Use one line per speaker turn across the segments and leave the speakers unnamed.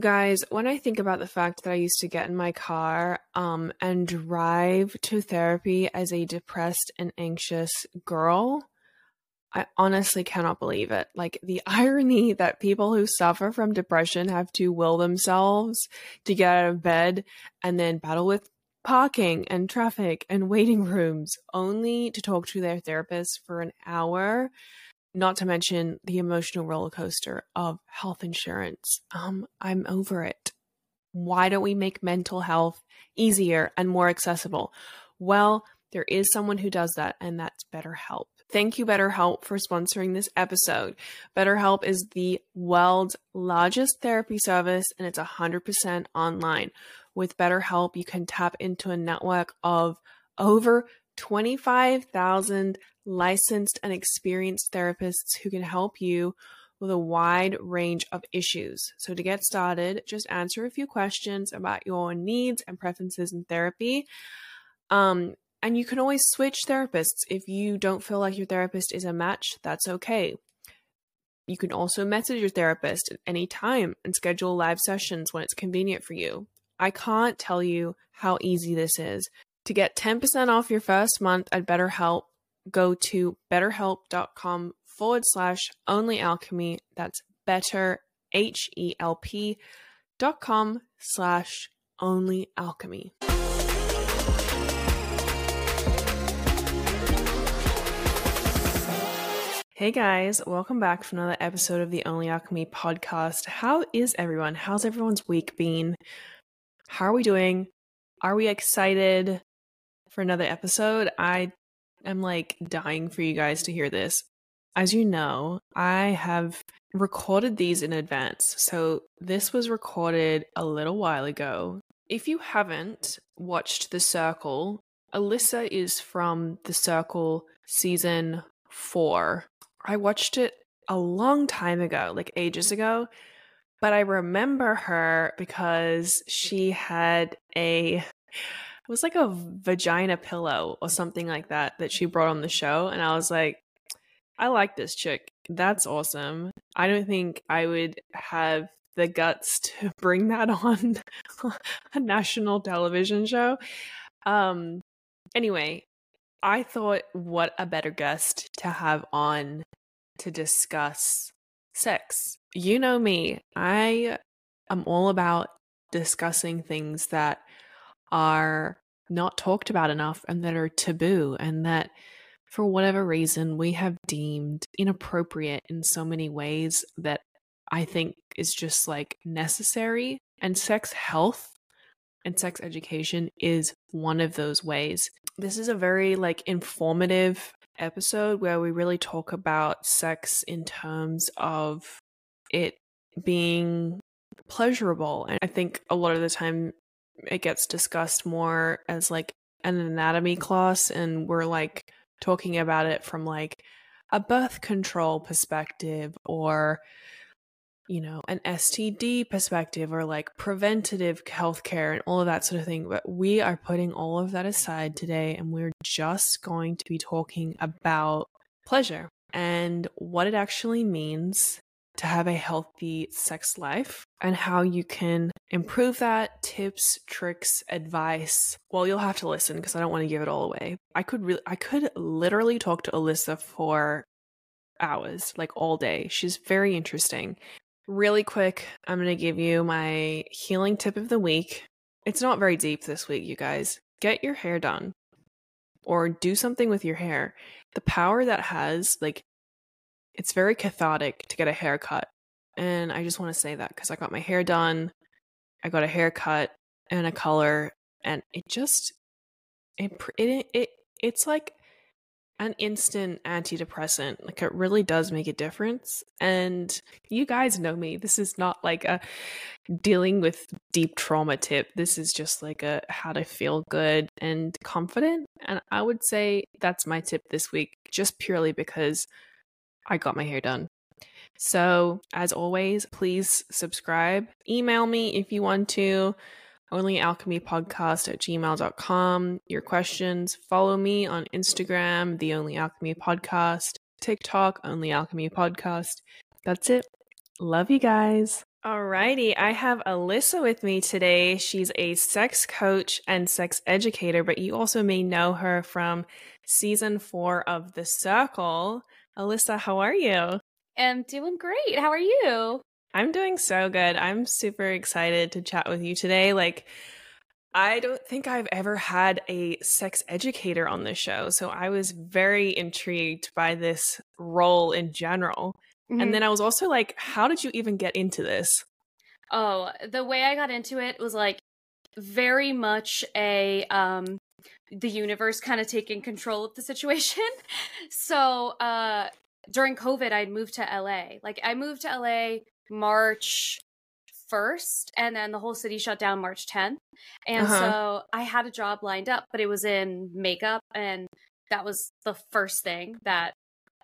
Guys, when I think about the fact that I used to get in my car um, and drive to therapy as a depressed and anxious girl, I honestly cannot believe it. Like the irony that people who suffer from depression have to will themselves to get out of bed and then battle with parking and traffic and waiting rooms only to talk to their therapist for an hour not to mention the emotional roller coaster of health insurance. Um, I'm over it. Why don't we make mental health easier and more accessible? Well, there is someone who does that, and that's BetterHelp. Thank you, BetterHelp, for sponsoring this episode. BetterHelp is the world's largest therapy service, and it's 100% online. With BetterHelp, you can tap into a network of over 25,000 licensed and experienced therapists who can help you with a wide range of issues. So, to get started, just answer a few questions about your needs and preferences in therapy. Um, and you can always switch therapists if you don't feel like your therapist is a match, that's okay. You can also message your therapist at any time and schedule live sessions when it's convenient for you. I can't tell you how easy this is. To get 10% off your first month at BetterHelp, go to betterhelp.com forward slash only alchemy. That's better, H E L P dot com slash only alchemy. Hey guys, welcome back for another episode of the Only Alchemy podcast. How is everyone? How's everyone's week been? How are we doing? Are we excited for another episode? I am like dying for you guys to hear this. As you know, I have recorded these in advance. So this was recorded a little while ago. If you haven't watched The Circle, Alyssa is from The Circle season four. I watched it a long time ago, like ages ago, but I remember her because she had a was like a vagina pillow or something like that that she brought on the show. And I was like, I like this chick. That's awesome. I don't think I would have the guts to bring that on a national television show. Um, anyway, I thought what a better guest to have on to discuss sex. You know me, I am all about discussing things that are not talked about enough and that are taboo and that for whatever reason we have deemed inappropriate in so many ways that I think is just like necessary and sex health and sex education is one of those ways. This is a very like informative episode where we really talk about sex in terms of it being pleasurable. And I think a lot of the time it gets discussed more as like an anatomy class and we're like talking about it from like a birth control perspective or you know an STD perspective or like preventative healthcare and all of that sort of thing. But we are putting all of that aside today and we're just going to be talking about pleasure and what it actually means to have a healthy sex life and how you can improve that, tips, tricks, advice. Well, you'll have to listen because I don't want to give it all away. I could really I could literally talk to Alyssa for hours, like all day. She's very interesting. Really quick, I'm going to give you my healing tip of the week. It's not very deep this week, you guys. Get your hair done or do something with your hair. The power that has, like, it's very cathartic to get a haircut. And I just want to say that because I got my hair done, I got a haircut and a color, and it just it it, it it's like an instant antidepressant. Like it really does make a difference. And you guys know me. This is not like a dealing with deep trauma tip. This is just like a how to feel good and confident. And I would say that's my tip this week, just purely because I got my hair done. So, as always, please subscribe. Email me if you want to. OnlyAlchemyPodcast at gmail.com. Your questions. Follow me on Instagram, The Only Alchemy Podcast, TikTok, Only Alchemy Podcast. That's it. Love you guys. Alrighty, I have Alyssa with me today. She's a sex coach and sex educator, but you also may know her from season four of The Circle. Alyssa, how are you?
I'm doing great. How are you?
I'm doing so good. I'm super excited to chat with you today. Like, I don't think I've ever had a sex educator on this show. So I was very intrigued by this role in general. Mm-hmm. And then I was also like, how did you even get into this?
Oh, the way I got into it was like very much a um the universe kind of taking control of the situation. so, uh during COVID, I'd moved to LA. Like I moved to LA March 1st and then the whole city shut down March 10th. And uh-huh. so I had a job lined up, but it was in makeup and that was the first thing that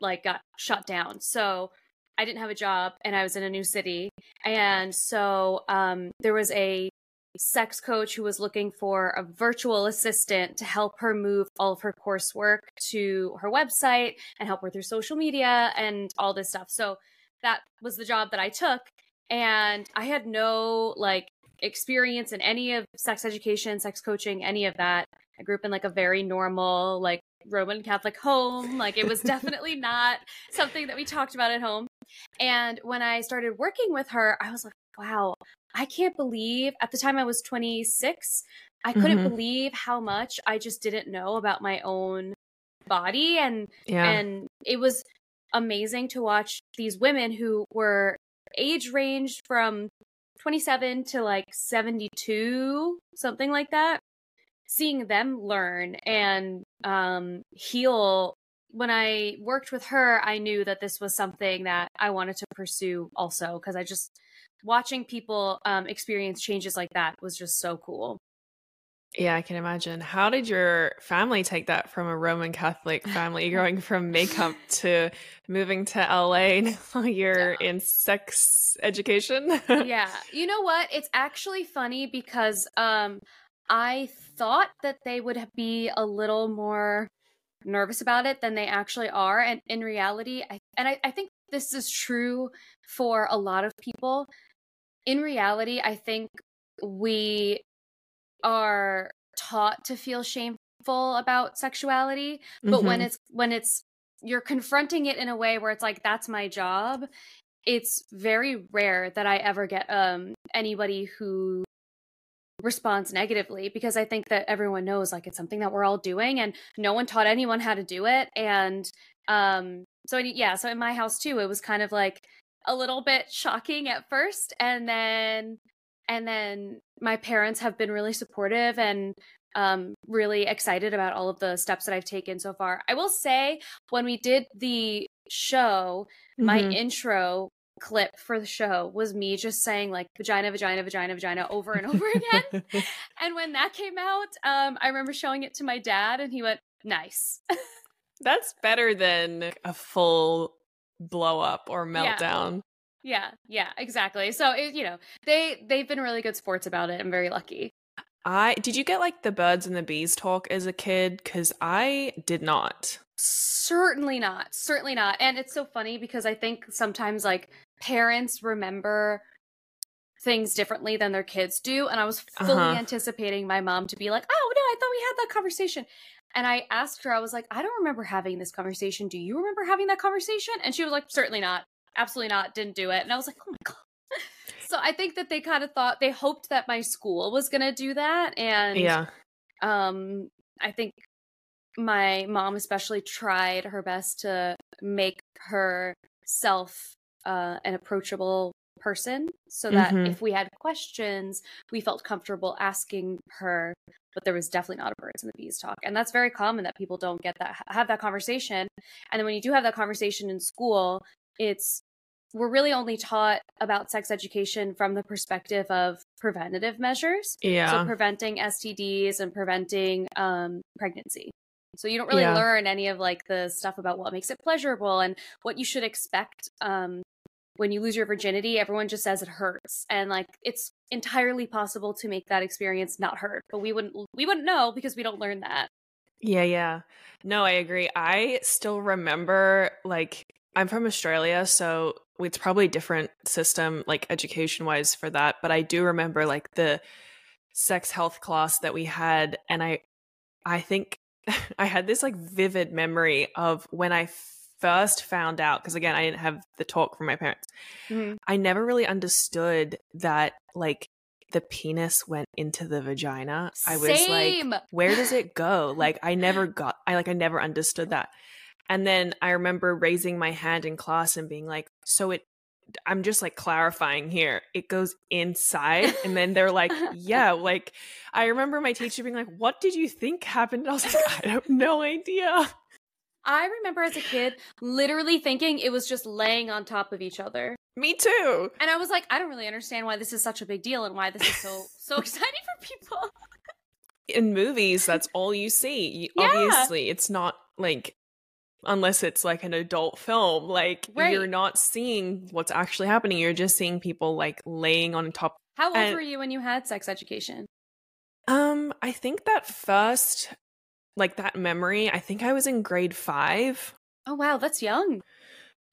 like got shut down. So I didn't have a job and I was in a new city. And so um, there was a sex coach who was looking for a virtual assistant to help her move all of her coursework to her website and help her through social media and all this stuff. So that was the job that I took. And I had no like experience in any of sex education, sex coaching, any of that. I grew up in like a very normal, like Roman Catholic home. Like it was definitely not something that we talked about at home. And when I started working with her, I was like, wow, I can't believe at the time I was 26, I couldn't mm-hmm. believe how much I just didn't know about my own body and yeah. and it was amazing to watch these women who were age ranged from 27 to like 72, something like that. Seeing them learn and um, heal when I worked with her, I knew that this was something that I wanted to pursue also because I just watching people um, experience changes like that was just so cool.
Yeah, I can imagine. How did your family take that from a Roman Catholic family, going from makeup to moving to LA? Now you're yeah. in sex education.
yeah, you know what? It's actually funny because um, I thought that they would be a little more nervous about it than they actually are. And in reality, I, and I, I think this is true for a lot of people. In reality, I think we are taught to feel shameful about sexuality, but mm-hmm. when it's when it's you're confronting it in a way where it's like that's my job, it's very rare that I ever get um anybody who responds negatively because I think that everyone knows like it's something that we're all doing and no one taught anyone how to do it and um so yeah so in my house too it was kind of like a little bit shocking at first and then and then my parents have been really supportive and um really excited about all of the steps that I've taken so far. I will say when we did the show mm-hmm. my intro clip for the show was me just saying like vagina vagina vagina vagina over and over again. And when that came out um i remember showing it to my dad and he went nice.
That's better than a full blow up or meltdown.
Yeah. Yeah, yeah exactly. So it, you know they they've been really good sports about it. I'm very lucky.
I did you get like the birds and the bees talk as a kid? Because i did not.
Certainly not. Certainly not. And it's so funny because i think sometimes like parents remember things differently than their kids do. And I was fully uh-huh. anticipating my mom to be like, oh, no, I thought we had that conversation. And I asked her, I was like, I don't remember having this conversation. Do you remember having that conversation? And she was like, certainly not. Absolutely not. Didn't do it. And I was like, oh my God. so I think that they kind of thought, they hoped that my school was going to do that. And
yeah.
Um, I think my mom especially tried her best to make herself uh, an approachable person so that mm-hmm. if we had questions, we felt comfortable asking her. But there was definitely not a birds and the bees talk. And that's very common that people don't get that, have that conversation. And then when you do have that conversation in school, it's we're really only taught about sex education from the perspective of preventative measures.
Yeah.
So preventing STDs and preventing um, pregnancy. So you don't really yeah. learn any of like the stuff about what makes it pleasurable and what you should expect um, when you lose your virginity, everyone just says it hurts. And like it's entirely possible to make that experience not hurt, but we wouldn't we wouldn't know because we don't learn that.
Yeah, yeah. No, I agree. I still remember like I'm from Australia, so it's probably a different system like education wise for that but i do remember like the sex health class that we had and i i think i had this like vivid memory of when i first found out because again i didn't have the talk from my parents
Mhm.
i never really understood that like the penis went into the vagina. I was
Same.
like where does it go? Like i never got i like i never understood that. And then i remember raising my hand in class and being like so it i'm just like clarifying here. It goes inside? And then they're like yeah like i remember my teacher being like what did you think happened? And i was like i have no idea
I remember as a kid literally thinking it was just laying on top of each other.
me too
And I was like, I don't really understand why this is such a big deal and why this is so so exciting for people.
in movies that's all you see
Yeah.
obviously it's not like unless it's like an adult film like you're not seeing what's actually happening you're just seeing people like laying on top
How old
And-
were you when you had sex education?
um i think that first like that memory i think i was in grade 5
Oh wow, that's young.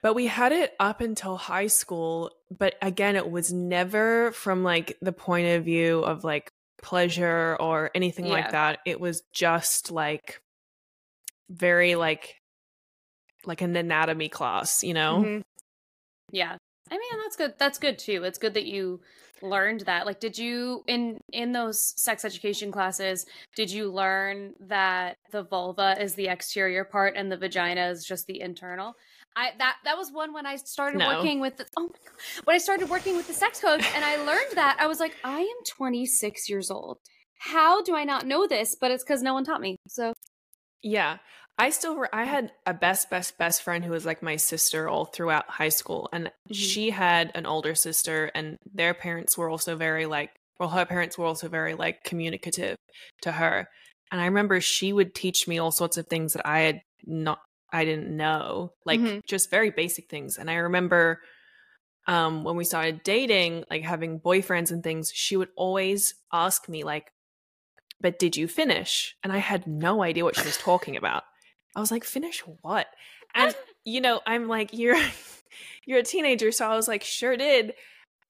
but we had it up until high school but again it was never from like the point of view of like pleasure or anything
Yeah.
like that it was just like very like like an anatomy class you know
Mhm. Yeah. I mean, that's good. That's good too. It's good that you learned that. Like did you in in those sex education classes, did you learn that the vulva is the exterior part and the vagina is just the internal? I that that was one when I started
No.
working with the, oh my god. When I started working with the sex coach and I learned that, I was like, I am 26 years old. How do I not know this? But it's cuz no one taught me. So,
yeah i still re- i had a best best best friend who was like my sister all throughout high school and
Mhm.
she had an older sister and their parents were also very like well her parents were also very like communicative to her and i remember she would teach me all sorts of things that i had not i didn't know like
Mhm.
just very basic things and i remember um when we started dating like having boyfriends and things she would always ask me like but did you finish and i had no idea what she was talking about i was like finish what and you know i'm like you're you're a teenager so i was like sure did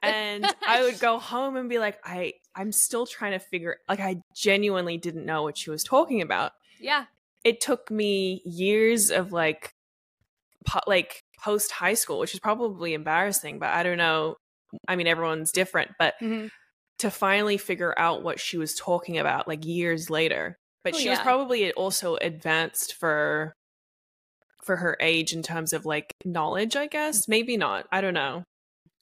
and i would go home and be like i i'm still trying to figure like i genuinely didn't know what she was talking about
yeah.
it took me years of like po- like post high school which is probably embarrassing but i don't know i mean everyone's different but
Mhm.
to finally figure out what she was talking about like years later but
Oh,
she was probably also advanced for for her age in terms of like knowledge i mm. guess? Maybe not. I don't know.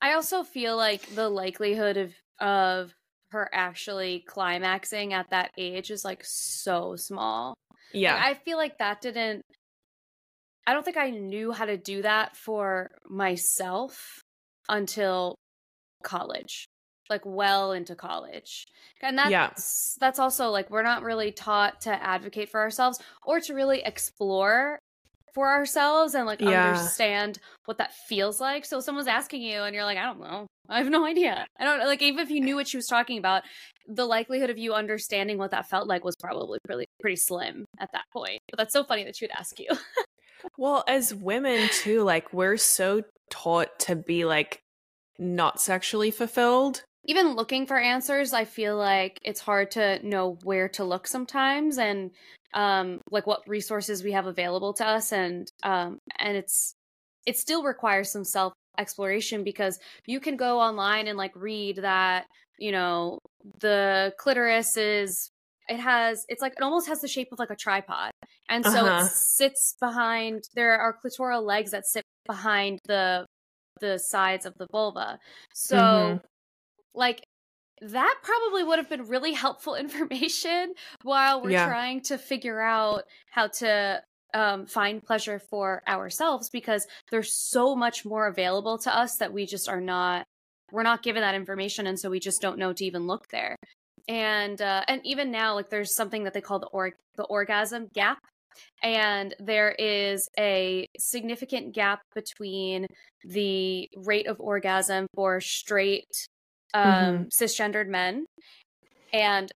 I also feel like the likelihood of of her actually climaxing at that age is like so small. Like,
yeah.
I feel like that didn't I don't think I knew how to do that for myself until college. Like well into college. And that's
Yeah.
that's also like we're not really taught to advocate for ourselves or to really explore for ourselves and like
Yeah.
understand what that feels like. So if someone's asking you and you're like, I don't know. I have no idea. I don't like even if you knew what she was talking about, the likelihood of you understanding what that felt like was probably pretty pretty slim at that point. But that's so funny that she would ask you.
well as women too like we're so taught to be like not sexually fulfilled
even looking for answers, I feel like it's hard to know where to look sometimes and um like what resources we have available to us and um and it's it still requires some self exploration because you can go online and like read that, you know, the clitoris is it has it's like it almost has the shape of like a tripod. And so
Uh-huh.
it sits behind there are clitoral legs that sit behind the the sides of the vulva. So
Mhm.
Like that probably would have been really helpful information while we're
Yeah.
trying to figure out how to um, find pleasure for ourselves because there's so much more available to us that we just are not we're not given that information and so we just don't know to even look there and uh, and even now like there's something that they call the org the orgasm gap and there is a significant gap between the rate of orgasm for straight um cisgendered men and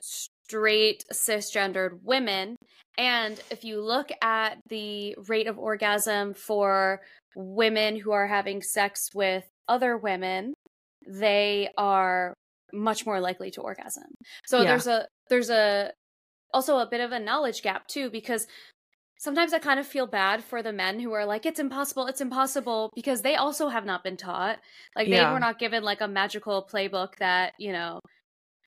straight cisgendered women. And if you look at the rate of orgasm for women who are having sex with other women, they are much more likely to orgasm. So
Yeah.
there's a there's a also a bit of a knowledge gap too because sometimes I kind of feel bad for the men who are like it's impossible, it's impossible because they also have not been taught. Like they
Yeah.
were not given like a magical playbook that, you know,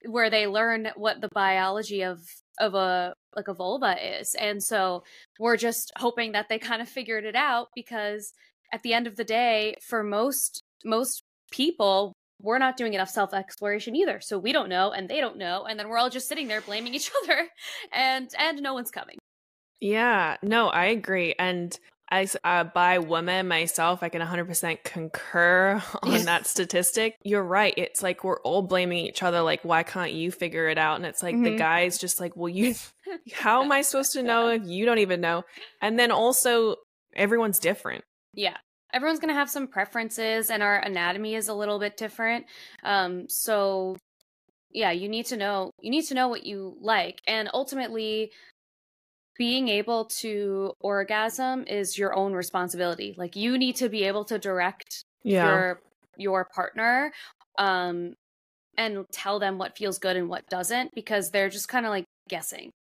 where they learn what the biology of of a like a vulva is. And so we're just hoping that they kind of figured it out because at the end of the day for most most people we're not doing enough self exploration either. So we don't know and they don't know and then we're all just sitting there blaming each other and and no one's coming.
Yeah, no, I agree. And as a bi woman myself, I can 100% concur on
Yes.
that statistic. You're right. It's like we're all blaming each other, like, why can't you figure it out? And it's like the
Mhm.
guy's just like, well, you, how am I supposed to know if you don't even know? And then also, everyone's different.
Yeah. Everyone's going to have some preferences and our anatomy is a little bit different. Um so yeah, you need to know you need to know what you like and ultimately being able to orgasm is your own responsibility. Like you need to be able to direct your your partner um and tell them what feels good and what doesn't because they're just kind of like guessing.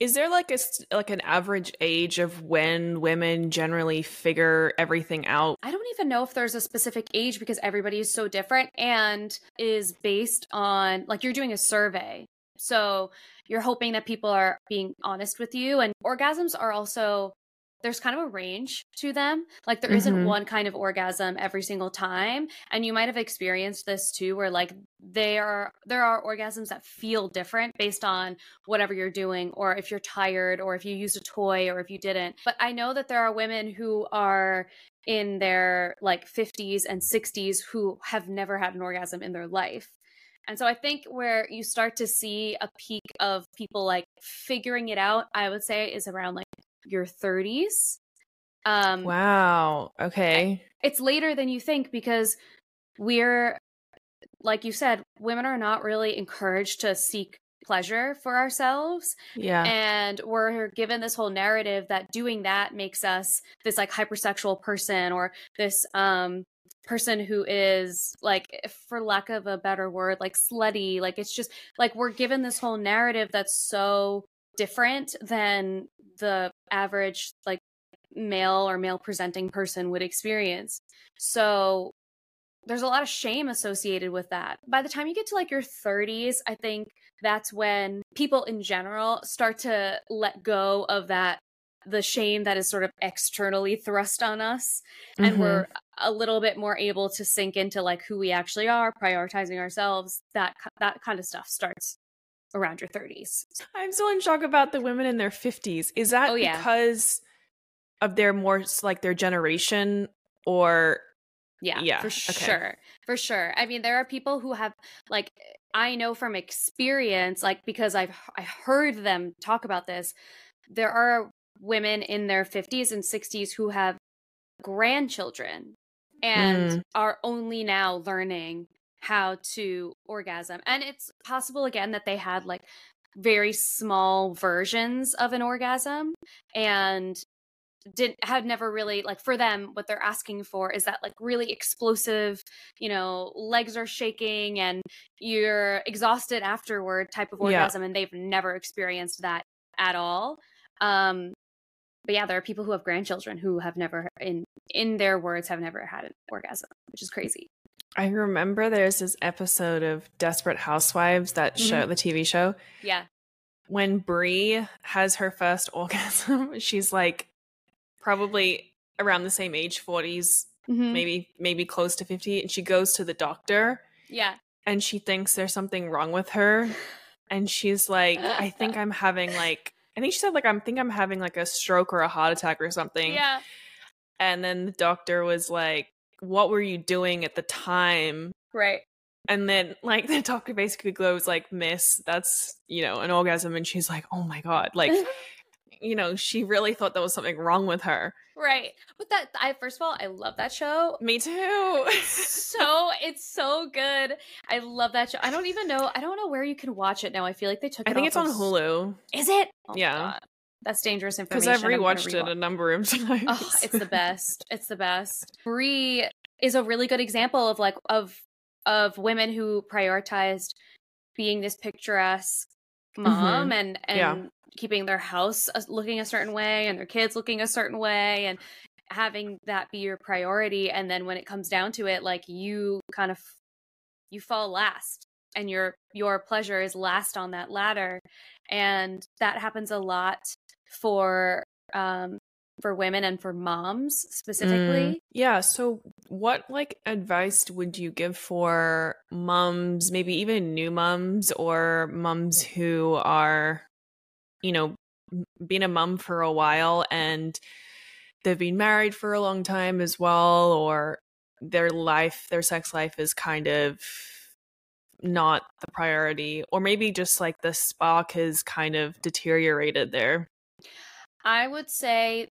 Is there like a like an average age of when women generally figure everything out?
I don't even know if there's a specific age because everybody is so different and is based on like you're doing a survey. So you're hoping that people are being honest with you and orgasms are also there's kind of a range to them. Like there
Mhm.
not one kind of orgasm every single time and you might have experienced this too where like they are there are orgasms that feel different based on whatever you're doing or if you're tired or if you used a toy or if you didn't. But I know that there are women who are in their like 50s and 60s who have never had an orgasm in their life. And so I think where you start to see a peak of people like figuring it out, I would say is around like your 30s. Um
Wow. Okay.
it's later than you think because we're like you said, women are not really encouraged to seek pleasure for ourselves
Yeah.
and we're given this whole narrative that doing that makes us this like hypersexual person or this um person who is like for lack of a better word like slutty like it's just like we're given this whole narrative that's so different than the average like male or male presenting person would experience so there's a lot of shame associated with that. By the time you get to like your 30s, I think that's when people in general start to let go of that the shame that is sort of externally thrust on us and
Mhm.
we're a little bit more able to sink into like who we actually are, prioritizing ourselves. That that kind of stuff starts around your 30s.
I'm still in shock about the women in their 50s. Is that
Oh, yeah.
because of their more like their generation or
Yeah,
Yeah,
for
okay.
sure. For sure. I mean, there are people who have like I know from experience like because I've I heard them talk about this. There are women in their 50s and 60s who have grandchildren and
Mm.
are only now learning how to orgasm. And it's possible again that they had like very small versions of an orgasm and didn't had never really like for them what they're asking for is that like really explosive you know legs are shaking and you're exhausted afterward type of
Yeah.
orgasm and they've never experienced that at all um but yeah there are people who have grandchildren who have never in in their words have never had an orgasm which is crazy.
I remember there's this episode of Desperate Housewives, that show, the TV show,
yeah.
When Bree has her first orgasm. She's like probably around the same age, 40s,
Mhm.
maybe maybe close to 50, and she goes to the doctor
yeah.
and she thinks there's something wrong with her. And she's like I think I'm having like I think she said like I'm think I'm having like a stroke or a heart attack or something.
yeah
And then the doctor was like, What were you doing at the time?
right
And then, like, the doctor basically goes, like, Miss, that's, you know, an orgasm. And she's like, Oh my God. Like, you know, she really thought there was something wrong with her.
Right. But that I first of all, I love that show.
Me too.
so it's so good. I love that show. I don't even know. I don't know where you can watch it now. I feel like they took.
It I think it's on Hulu.
Is it?
Oh yeah.
That's dangerous information.
Because I've rewatched it a number of times.
Oh, it's the best. It's the best. Bree is a really good example of like of of women who prioritized being this picturesque mom mm-hmm. and and yeah. Keeping their house looking a certain way and their kids looking a certain way and having that be your priority and then when it comes down to it like you kind of you fall last and your your pleasure is last on that ladder and that happens a lot for um for women and for moms specifically.
Mm, yeah. So, what like advice would you give for moms, maybe even new moms or moms who are, you know, being a mom for a while and they've been married for a long time as well, or their life, their sex life is kind of not the priority, or maybe just like the spark has kind of deteriorated there?
I would say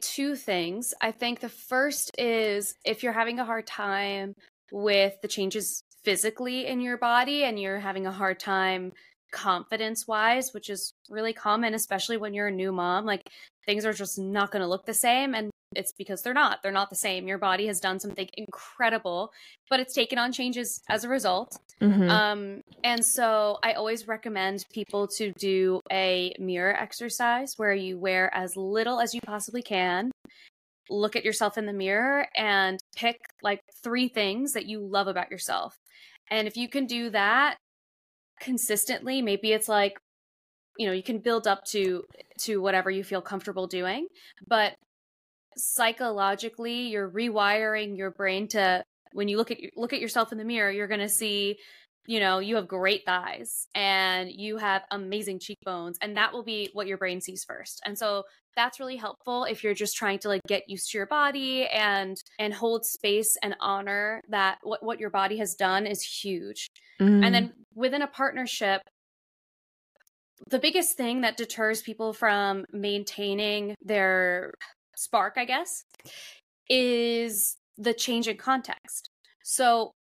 two things. I think the first is if you're having a hard time with the changes physically in your body and you're having a hard time confidence wise, which is really common, especially when you're a new mom, like things are just not going to look the same. And it's because they're not. They're not the same. Your body has done something incredible, but it's taken on changes as a result. Mm-hmm. Um, and so I always recommend people to do a mirror exercise where you wear as little as you possibly can. Look at yourself in the mirror and pick like three things that you love about yourself. And if you can do that consistently, maybe it's like you know you can build up to to whatever you feel comfortable doing but psychologically you're rewiring your brain to when you look at look at yourself in the mirror you're going to see you know you have great thighs and you have amazing cheekbones and that will be what your brain sees first and so that's really helpful if you're just trying to like get used to your body and and hold space and honor that what, what your body has done is huge mm. and then within a partnership the biggest thing that deters people from maintaining their spark, I guess, is the change in context. So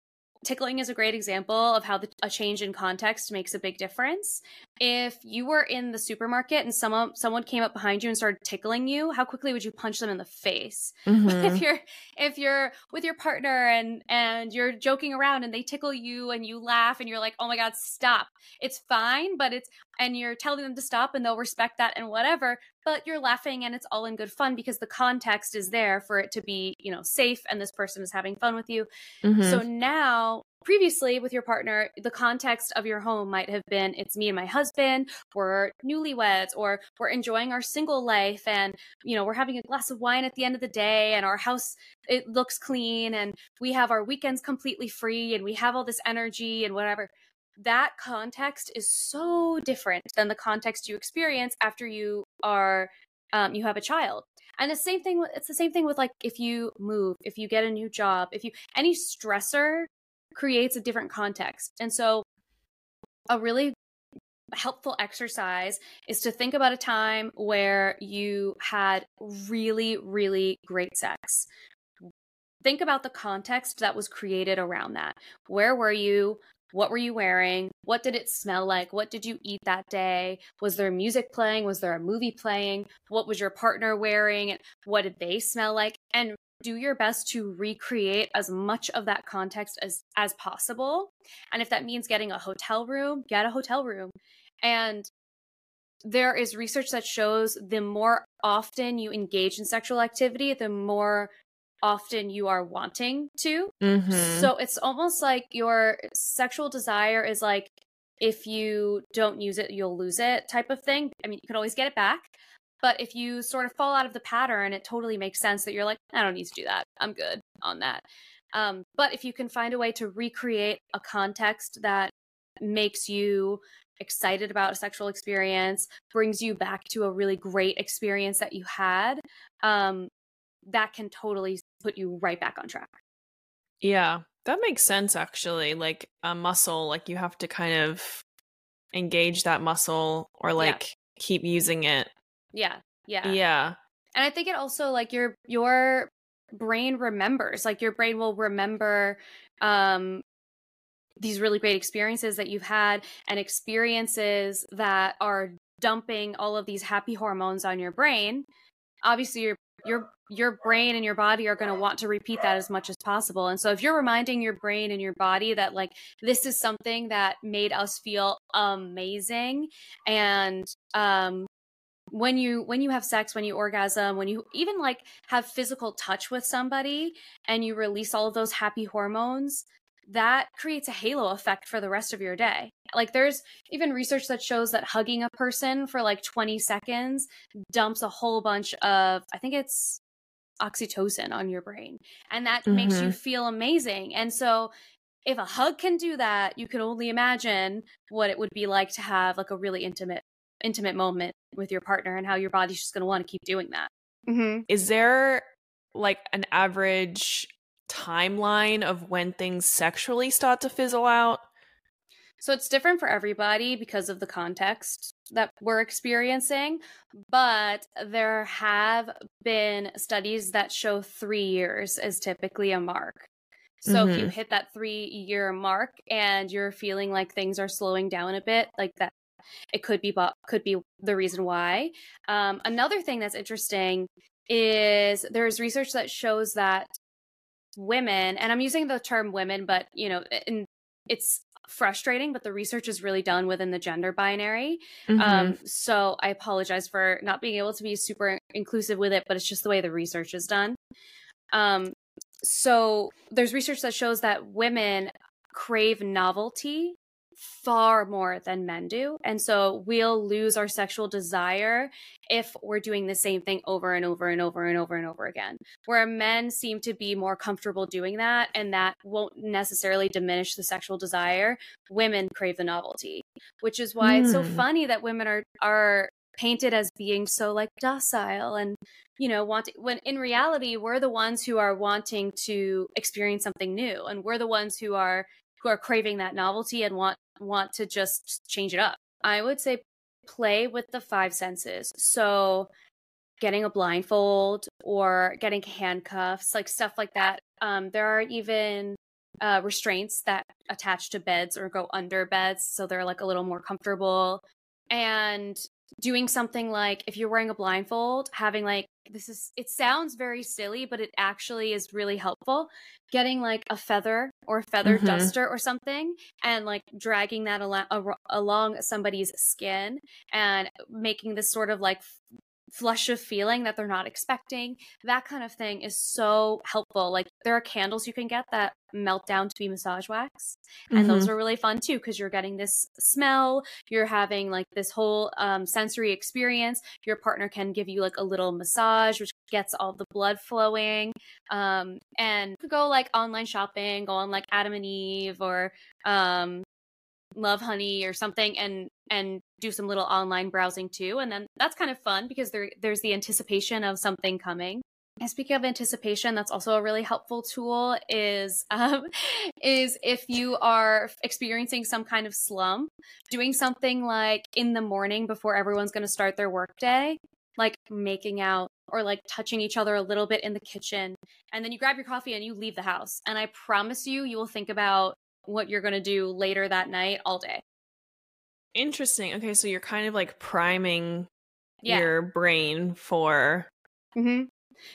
tickling is a great example of how the, a change in context makes a big difference. If you were in the supermarket and someone someone came up behind you and started tickling you, how quickly would you punch them in the face? Mm-hmm. If you're if you're with your partner and and you're joking around and they tickle you and you laugh and you're like, "Oh my god, stop." It's fine, but it's and you're telling them to stop and they'll respect that and whatever, but you're laughing and it's all in good fun because the context is there for it to be, you know, safe and this person is having fun with you. Mm-hmm. So now previously with your partner, the context of your home might have been it's me and my husband, we're newlyweds, or we're enjoying our single life and you know, we're having a glass of wine at the end of the day and our house it looks clean and we have our weekends completely free and we have all this energy and whatever. That context is so different than the context you experience after you are um, you have a child and the same thing it's the same thing with like if you move if you get a new job if you any stressor creates a different context. And so, a really helpful exercise is to think about a time where you had really, really great sex. Think about the context that was created around that. Where were you? What were you wearing? What did it smell like? What did you eat that day? Was there music playing? Was there a movie playing? What was your partner wearing? What did they smell like? And do your best to recreate as much of that context as as possible. And if that means getting a hotel room get a hotel room. And there is research that shows the more often you engage in sexual activity the more often you are wanting to. Mm-hmm. so it's almost like your sexual desire is like if you don't use it you'll lose it type of thing. I mean you can always get it back but if you sort of fall out of the pattern, it totally makes sense that you're like, I don't need to do that. I'm good on that. Um, but if you can find a way to recreate a context that makes you excited about a sexual experience, brings you back to a really great experience that you had, um, that can totally put you right back on track.
Yeah, that makes sense actually. Like a muscle, like you have to kind of engage that muscle or like yeah. keep using it
Yeah. Yeah.
Yeah.
And I think it also like your your brain remembers. Like your brain will remember um these really great experiences that you've had and experiences that are dumping all of these happy hormones on your brain. Obviously your your your brain and your body are going to want to repeat that as much as possible. And so if you're reminding your brain and your body that like this is something that made us feel amazing and um when you when you have sex when you orgasm when you even like have physical touch with somebody and you release all of those happy hormones that creates a halo effect for the rest of your day like there's even research that shows that hugging a person for like 20 seconds dumps a whole bunch of i think it's oxytocin on your brain and that mm-hmm. makes you mm-hmm. feel amazing and so if a hug can do that you can only imagine what it would be like to have like a really intimate intimate moment with your partner and how your body's just going to want to keep doing that.
Mm-hmm. Is there like an average timeline of when things sexually start to fizzle out?
So it's different for everybody because of the context that we're experiencing, but there have been studies that show three years is typically a mark. So mm-hmm. if you mm-hmm. hit that three year mark and you're feeling like things are slowing down a bit, like that it could be could be the reason why. Um, another thing that's interesting is there's research that shows that women, and I'm using the term women, but you know, in, it's frustrating, but the research is really done within the gender binary. Mm-hmm. Um, so I apologize for not being able to be super inclusive with it, but it's just the way the research is done. Um, so there's research that shows that women crave novelty far more than men do. And so we'll lose our sexual desire if we're doing the same thing over and over and over and over and over again. Where men seem to be more comfortable doing that, and that won't necessarily diminish the sexual desire. Women crave the novelty, which is why mm. it's so hmm. funny that women are are painted as being so like docile and you know want when in reality we're the ones who are wanting to experience something new and we're the ones who are who are craving that novelty and want want to just change it up. I would say play with the five senses. So getting a blindfold or getting handcuffs, like stuff like that. Um, there are even uh, restraints that attach to beds or go under beds, so they're like a little more comfortable. And doing something like if you're wearing a blindfold, having like this is it sounds very silly, but it actually is really helpful. Getting like a feather or a feather mm-hmm. duster or something and like dragging that al- along somebody's skin and making this sort of like flush of feeling that they're not expecting. That kind of thing is so helpful. Like there are candles you can get that melt down to be massage wax. And mm-hmm. those are really fun too because you're getting this smell, you're having like this whole um, sensory experience. Your partner can give you like a little massage, which gets all the blood flowing. Um, and go like online shopping, go on like Adam and Eve or um, Lovehoney or something and and do some little online browsing too and then that's kind of fun because there there's the anticipation of something coming and speaking of anticipation, that's also a really helpful tool. Is um, is if you are experiencing some kind of slump, doing something like in the morning before everyone's going to start their workday, like making out or like touching each other a little bit in the kitchen, and then you grab your coffee and you leave the house. And I promise you, you will think about what you're going to do later that night all day.
Interesting. Okay, so you're kind of like priming yeah. your brain for.
Mm-hmm.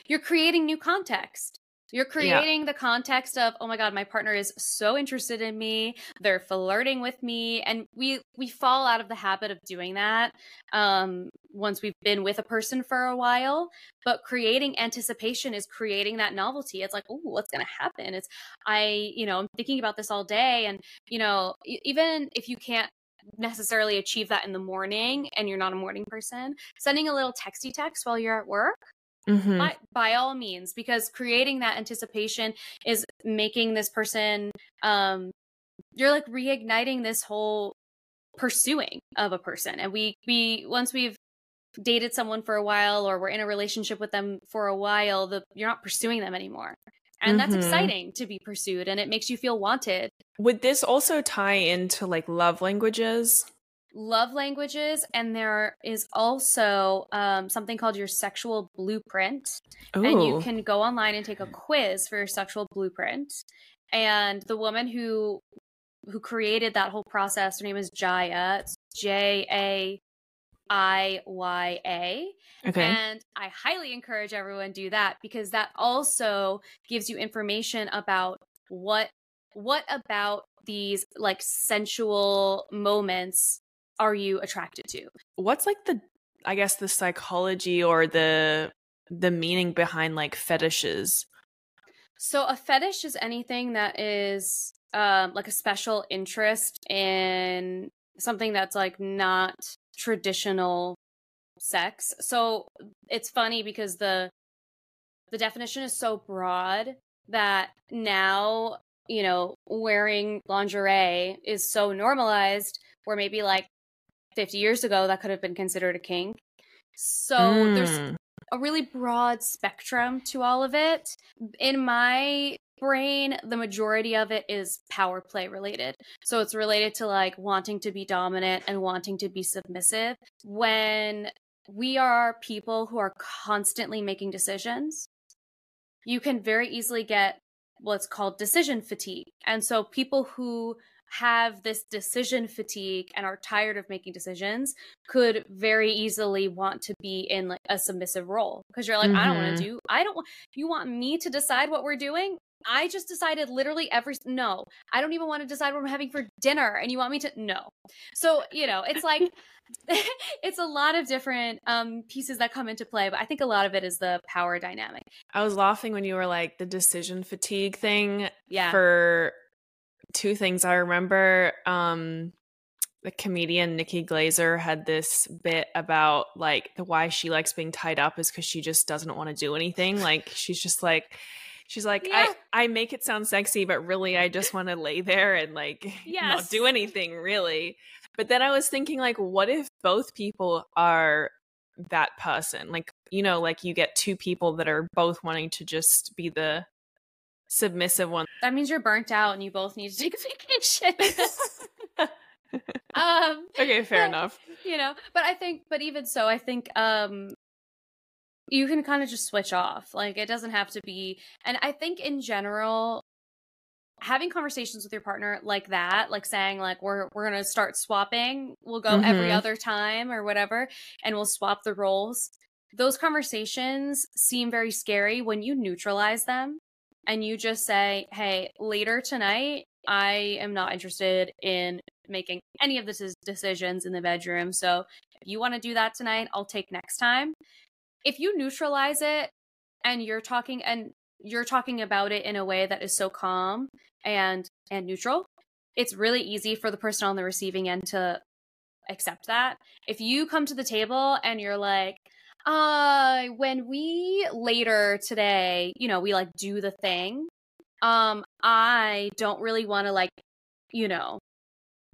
You're creating new context. You're creating yeah. the context of, oh my god, my partner is so interested in me. They're flirting with me, and we we fall out of the habit of doing that um, once we've been with a person for a while. But creating anticipation is creating that novelty. It's like, oh, what's going to happen? It's I, you know, I'm thinking about this all day, and you know, even if you can't necessarily achieve that in the morning and you're not a morning person, sending a little texty text while you're at work Mm-hmm. By, by, all means, because creating that anticipation is making this person, um, you're like reigniting this whole pursuing of a person. And we, we, once we've dated someone for a while or we're in a relationship with them for a while, the, you're not pursuing them anymore. And mm-hmm. that's exciting to be pursued and it makes you feel wanted.
Would this also tie into like love languages?
love languages, and there is also um, something called your sexual blueprint.
Ooh.
And you can go online and take a quiz for your sexual blueprint. And the woman who who created that whole process, her name is Jaiya. It's J A I Y A.
okay.
And I highly encourage everyone do that because that also gives you information about what what about these like sensual moments are you attracted to?
What's like the I guess the psychology or the the meaning behind like fetishes?
So a fetish is anything that is um like a special interest in something that's like not traditional sex. So it's funny because the the definition is so broad that now, you know, wearing lingerie is so normalized where maybe like 50 years ago that could have been considered a kink. So there's
Mm.
a really broad spectrum to all of it. In my brain, the majority of it is power play related. So it's related to like wanting to be dominant and wanting to be submissive. When we are people who are constantly making decisions, you can very easily get what's called decision fatigue. And so people who have this decision fatigue and are tired of making decisions could very easily want to be in like a submissive role because you're like I don't want to mm-hmm. do I don't want you want me to decide what we're doing I just decided literally every no I don't even want to decide what I'm having for dinner and you want me to no so you know it's like it's a lot of different um pieces that come into play but I think a lot of it is the power dynamic
I was laughing when you were like the decision fatigue thing
yeah
for two things. I remember um the comedian Nikki Glazer had this bit about like the why she likes being tied up is because she just doesn't want to do anything. Like she's just like she's like
Yeah.
I I make it sound sexy, but really I just want to lay there and like
Yes.
not do anything really. But then I was thinking like what if both people are that person? Like you know, like you get two people that are both wanting to just be the submissive one.
that means you're burnt out and you both need to take a vacation um
okay, fair
But-
enough.
you know but i think but even so i think um you can kind of just switch off like it doesn't have to be and i think in general having conversations with your partner like that like saying like we're we're going to start swapping we'll go every
Mhm.
other time or whatever and we'll swap the roles those conversations seem very scary when you neutralize them and you just say hey later tonight i am not interested in making any of the decisions in the bedroom. So if you want to do that tonight, I'll take next time. If you neutralize it and you're talking and you're talking about it in a way that is so calm and and neutral, it's really easy for the person on the receiving end to accept that. If you come to the table and you're like, uh, when we later today, you know, we like do the thing, um, I don't really want to like, you know,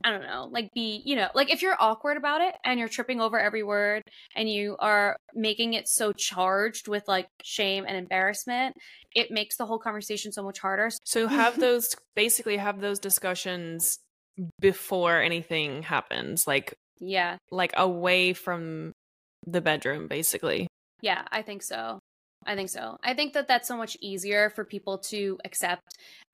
I don't know, like be, you know, like if you're awkward about it and you're tripping over every word and you are making it so charged with like shame and embarrassment, it makes the whole conversation so much harder.
So have those basically have those discussions before anything happens, like
Yeah.
like away from the bedroom, basically.
Yeah, I think so. I think so. I think that that's so much easier for people to accept.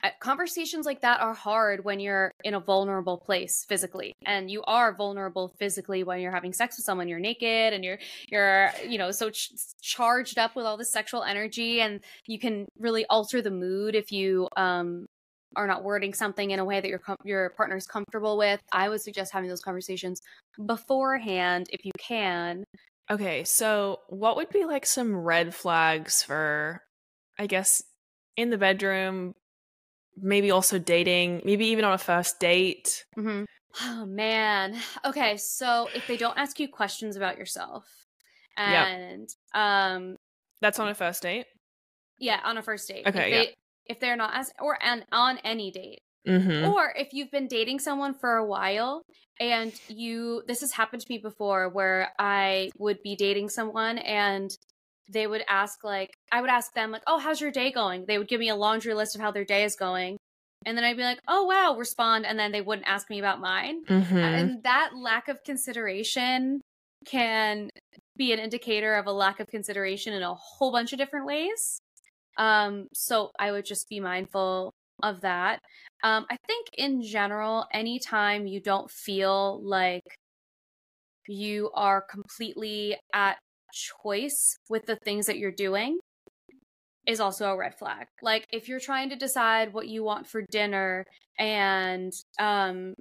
Uh, Conversations like that are hard when you're in a vulnerable place physically, and you are vulnerable physically when you're having sex with someone. You're naked, and you're you're you know so ch- charged up with all this sexual energy, and you can really alter the mood if you um are not wording something in a way that your com- your partner is comfortable with. I would suggest having those conversations beforehand if you can.
Okay, so what would be like some red flags for I guess in the bedroom, maybe also dating, maybe even on a first date?
Mm-hmm. Oh man. Okay, so if they don't ask you questions about yourself, and um,
That's on a first date?
yeah, on a first date.
Okay,
if
yeah.
they, If they're not as or and on any date,
Mhm.
or if you've been dating someone for a while and you this has happened to me before where I would be dating someone and they would ask like I would ask them like, "Oh, how's your day going?" They would give me a laundry list of how their day is going. and then I'd be like, "Oh wow," respond, and then they wouldn't ask me about mine.
Mhm.
And that lack of consideration can be an indicator of a lack of consideration in a whole bunch of different ways. Um, so I would just be mindful of that. Um, I think in general, anytime you don't feel like you are completely at choice with the things that you're doing is also a red flag. Like if you're trying to decide what you want for dinner and um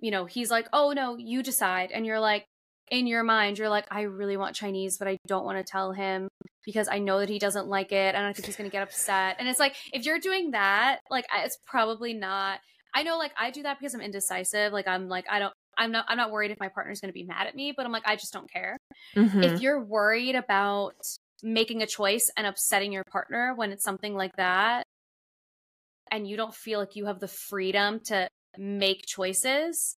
you know, he's like, "Oh no, you decide." And you're like in your mind, you're like, "I really want Chinese, but I don't want to tell him because I know that he doesn't like it and I think he's going to get upset." And it's like if you're doing that, like it's probably not I know like I do that because I'm indecisive. Like I'm like I don't I'm not I'm not worried if my partner's going to be mad at me, but I'm like I just don't care
Mhm.
if you're worried about making a choice and upsetting your partner when it's something like that and you don't feel like you have the freedom to make choices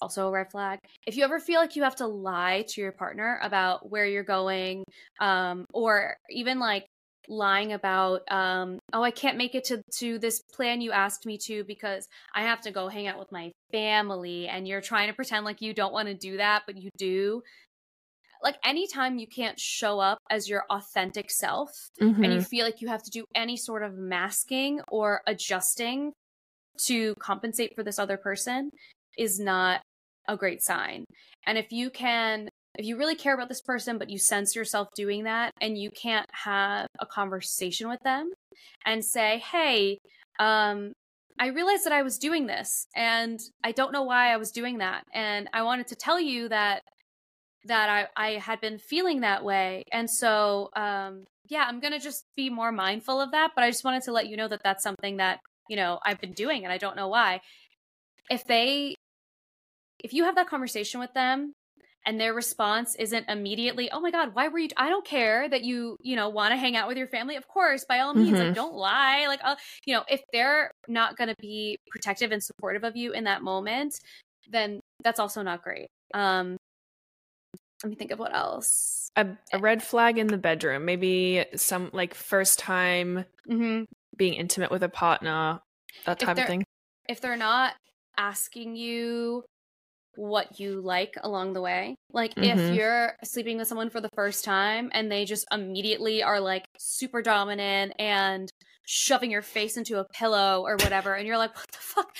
also a red flag if you ever feel like you have to lie to your partner about where you're going um or even like lying about um oh i can't make it to to this plan you asked me to because i have to go hang out with my family and you're trying to pretend like you don't want to do that but you do like anytime you can't show up as your authentic self and you
Mhm.
feel like you have to do any sort of masking or adjusting to compensate for this other person is not a great sign. And if you can if you really care about this person but you sense yourself doing that and you can't have a conversation with them and say, "Hey, um I realized that I was doing this and I don't know why I was doing that and I wanted to tell you that that I, I had been feeling that way. And so, um, yeah, I'm going to just be more mindful of that. But I just wanted to let you know that that's something that, you know, I've been doing and I don't know why. If they, if you have that conversation with them and their response isn't immediately, oh my God, why were you, I don't care that you, you know, want to hang out with your family. Of course, by all means,
Mhm.
like, don't lie. Like, uh, you know, if they're not going to be protective and supportive of you in that moment, then that's also not great. Um, let me think of what else.
a, a red flag in the bedroom. Maybe some like first time
hmm
being intimate with a partner, that type of thing.
If they're not asking you what you like along the way, like if
Mhm.
you're sleeping with someone for the first time and they just immediately are like super dominant and shoving your face into a pillow or whatever, and you're like, what the fuck?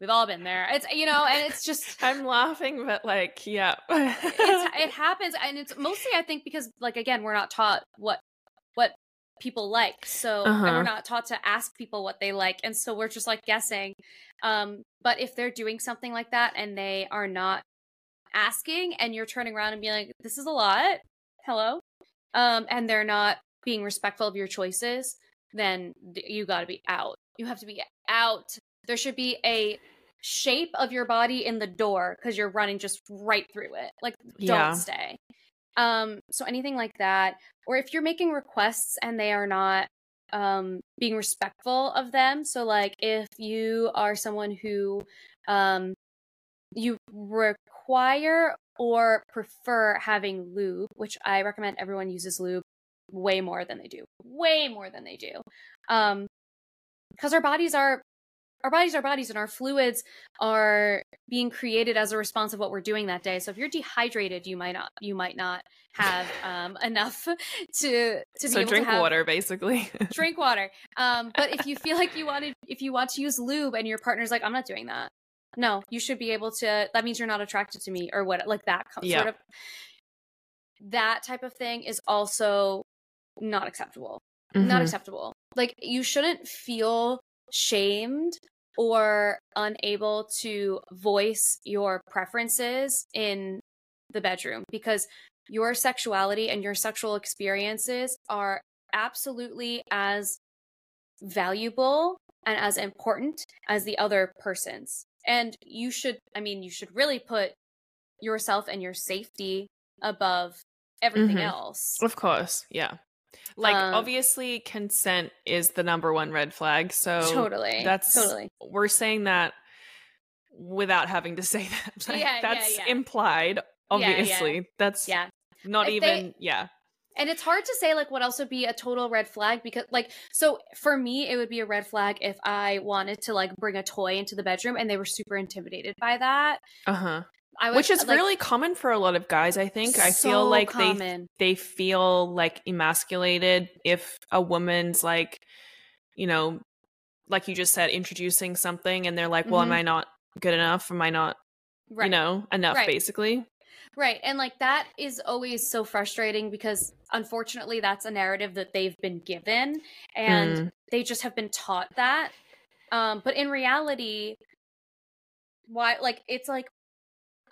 We've all been there. It's you know, and it's just
I'm laughing, but like, yeah.
it's, it happens and it's mostly i think because like again we're not taught what what people like. So
Uh-huh.
we're not taught to ask people what they like. And so we're just like guessing um but if they're doing something like that and they are not asking and you're turning around and being like this is a lot. Hello. Um and they're not being respectful of your choices then you got to be out. You have to be out. There should be a shape of your body in the door because you're running just right through it. Like don't
Yeah.
stay um so anything like that or if you're making requests and they are not um being respectful of them so like if you are someone who um you require or prefer having lube which i recommend everyone uses lube way more than they do way more than they do um because our bodies are our bodies are bodies and our fluids are being created as a response of what we're doing that day so if you're dehydrated you might not you might not have um enough to to be
so
able
drink
to have
water, basically.
drink water um but if you feel like you wanted if you want to use lube and your partner's like i'm not doing that no you should be able to that means you're not attracted to me or what like that
Yeah.
sort of that type of thing is also not acceptable not
Mhm.
acceptable. Like you shouldn't feel shamed or unable to voice your preferences in the bedroom because your sexuality and your sexual experiences are absolutely as valuable and as important as the other person's. And you should, I mean, you should really put yourself and your safety above everything
Mhm.
else.
Of course, yeah. Like
Um,
obviously consent is the number one red flag. So
totally.
that's
totally.
we're saying that without having to say that. Like,
Yeah,
that's
yeah.
implied,
Yeah, yeah.
obviously. That's
Yeah.
not
If
even
they-
yeah.
and it's hard to say like what else would be a total red flag because like so for me it would be a red flag if I wanted to like bring a toy into the bedroom and they were super intimidated by that.
Uh-huh. Which is
like,
really common for a lot of guys, I think. I feel like they
common.
they feel like emasculated if a woman's like, you know, like you just said, introducing something and they're like, Well, am
Mhm.
I not good enough? Am I not,
right.
you know, enough
Right.
basically?
Right. And like that is always so frustrating because unfortunately that's a narrative that they've been given and
Mm.
they just have been taught that. Um but in reality why like it's like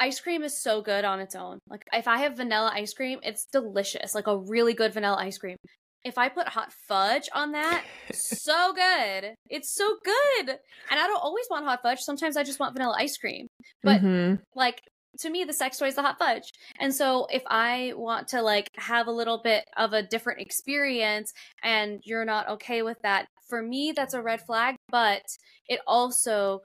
ice cream is so good on its own. Like if I have vanilla ice cream, it's delicious. Like a really good vanilla ice cream. If I put hot fudge on that, so good. It's so good. And I don't always want hot fudge. Sometimes I just want vanilla ice cream. But
Mhm.
like to me the sex toy is the hot fudge and so if i want to like have a little bit of a different experience and you're not okay with that for me that's a red flag but it also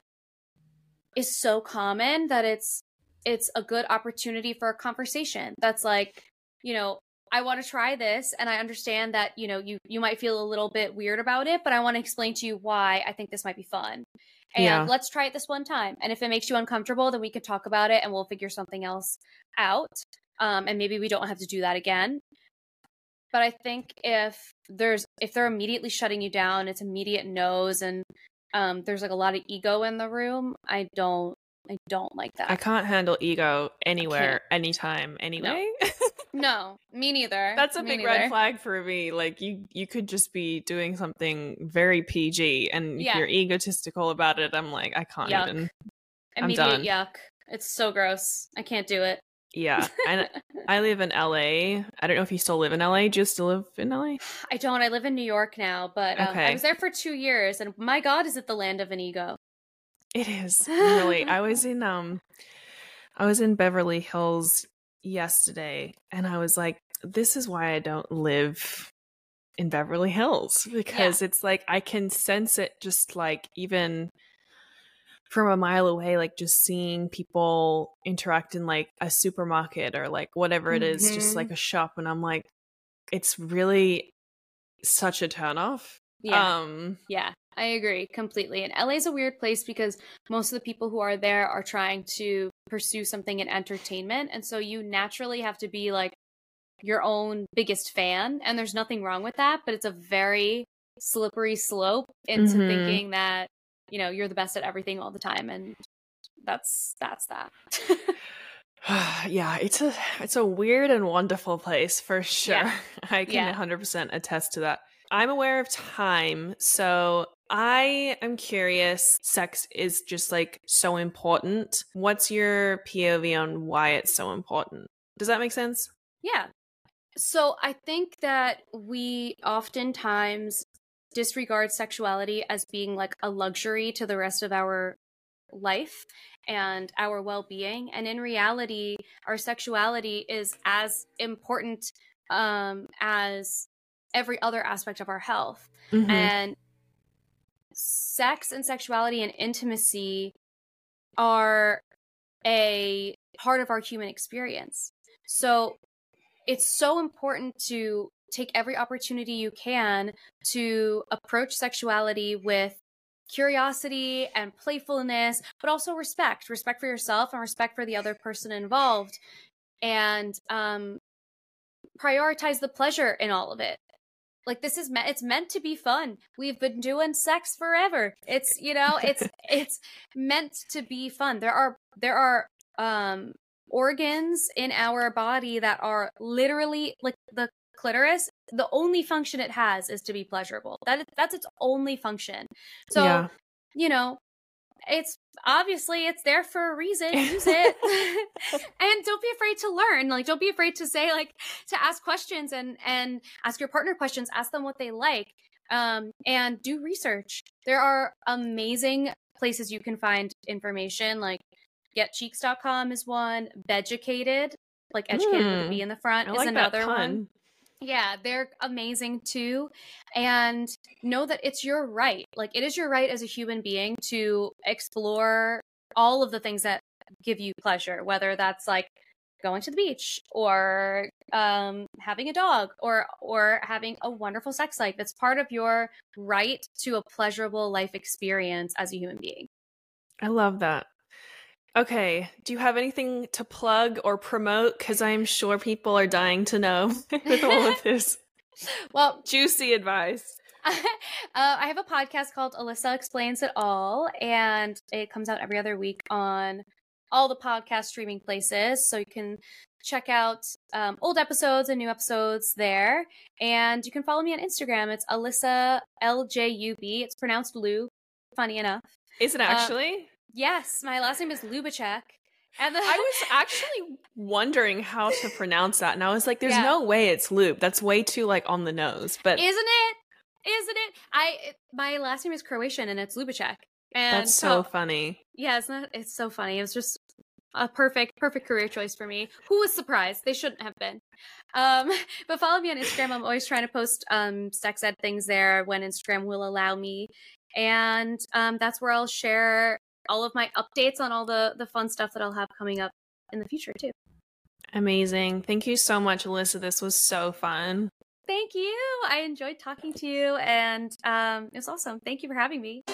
is so common that it's it's a good opportunity for a conversation. That's like you know i want to try this and i understand that you know you you might feel a little bit weird about it but i want to explain to you why i think this might be fun. And
Yeah.
let's try it this one time. And if it makes you uncomfortable then we can talk about it and we'll figure something else out. Um, and maybe we don't have to do that again. But i think if there's if they're immediately shutting you down it's immediate no's and um, there's like a lot of ego in the room i don't i don't like that
I can't handle ego anywhere, anytime, anyway.
no me neither
That's a
Me
big
neither.
red flag for me. Like you you could just be doing something very PG and
Yeah.
you're egotistical about it. I'm like, I can't
Yuck.
even. I'm
immediate
done.
yuck it's so gross i can't do it
Yeah. And I live in LA. I don't know if you still live in LA. Do you still live in LA?
I don't. I live in New York now, but um, I was there for two years, and my God, is it the land of an ego?
It is really. I was in um, I was in Beverly Hills yesterday, and I was like, "This is why I don't live in Beverly Hills because it's like I can sense it, just like even from a mile away, like just seeing people interact in like a supermarket or like whatever it is, just
Mhm.
like a shop, and I'm like, it's really such a turnoff.
Yeah,
Um,
yeah, I agree completely. And LA is a weird place because most of the people who are there are trying to pursue something in entertainment, and so you naturally have to be like your own biggest fan, and there's nothing wrong with that, but it's a very slippery slope into
Mhm.
thinking that you know you're the best at everything all the time, and that's that's that.
yeah, it's a it's a weird and wonderful place for sure.
Yeah.
I can
Yeah.
100% attest to that. I'm aware of time, so I am curious. Sex is just like so important. What's your POV on why it's so important? Does that make sense?
Yeah. So I think that we oftentimes disregard sexuality as being like a luxury to the rest of our life and our well being. And in reality, our sexuality is as important um, as every other aspect of our health.
Mhm.
And sex and sexuality and intimacy are a part of our human experience. So it's so important to take every opportunity you can to approach sexuality with curiosity and playfulness, but also respect respect for yourself and respect for the other person involved. And um, prioritize the pleasure in all of it like this is me- it's meant to be fun. We've been doing sex forever. It's you know it's it's meant to be fun. There are there are um organs in our body that are literally like the clitoris the only function it has is to be pleasurable. That that's its only function. So
Yeah.
you know it's obviously it's there for a reason. Use it. And don't be afraid to learn. Like don't be afraid to say like to ask questions and and ask your partner questions. Ask them what they like. Um and do research. There are amazing places you can find information. Like getcheeks.com is one. Beducated like educated with a
Hmm.
in the front
I
is
like
another one. Yeah, they're amazing too. And know that it's your right. Like, it is your right as a human being to explore all of the things that give you pleasure, whether that's like going to the beach or um, having a dog or or having a wonderful sex life. It's part of your right to a pleasurable life experience as a human being.
I love that. Okay, do you have anything to plug or promote? Because I'm sure people are dying to know with all of this.
well,
juicy advice.
uh, I have a podcast called Alyssa Explains It All, and it comes out every other week on all the podcast streaming places. So you can check out um, old episodes and new episodes there. And you can follow me on Instagram. It's Alyssa LJUB. It's pronounced Lou, funny enough.
Is it uh, actually?
Yes. My last name is Ljubicich.
And the- I was actually wondering how to pronounce that. And I was like, there's yeah. no way it's Loop. That's way too like on the nose. But
isn't it? Isn't it? I my last name is Croatian and it's Ljubicich. And
That's so, so funny.
Yeah, it's not it's so funny. It was just a perfect perfect career choice for me. Who was surprised? They shouldn't have been. Um, but follow me on Instagram. I'm always trying to post um sex ed things there when Instagram will allow me. And um that's where I'll share all of my updates on all the the fun stuff that I'll have coming up in the future too.
Amazing. Thank you so much, Alyssa. This was so fun.
Thank you. I enjoyed talking to you and um, it was awesome. Thank you for having me.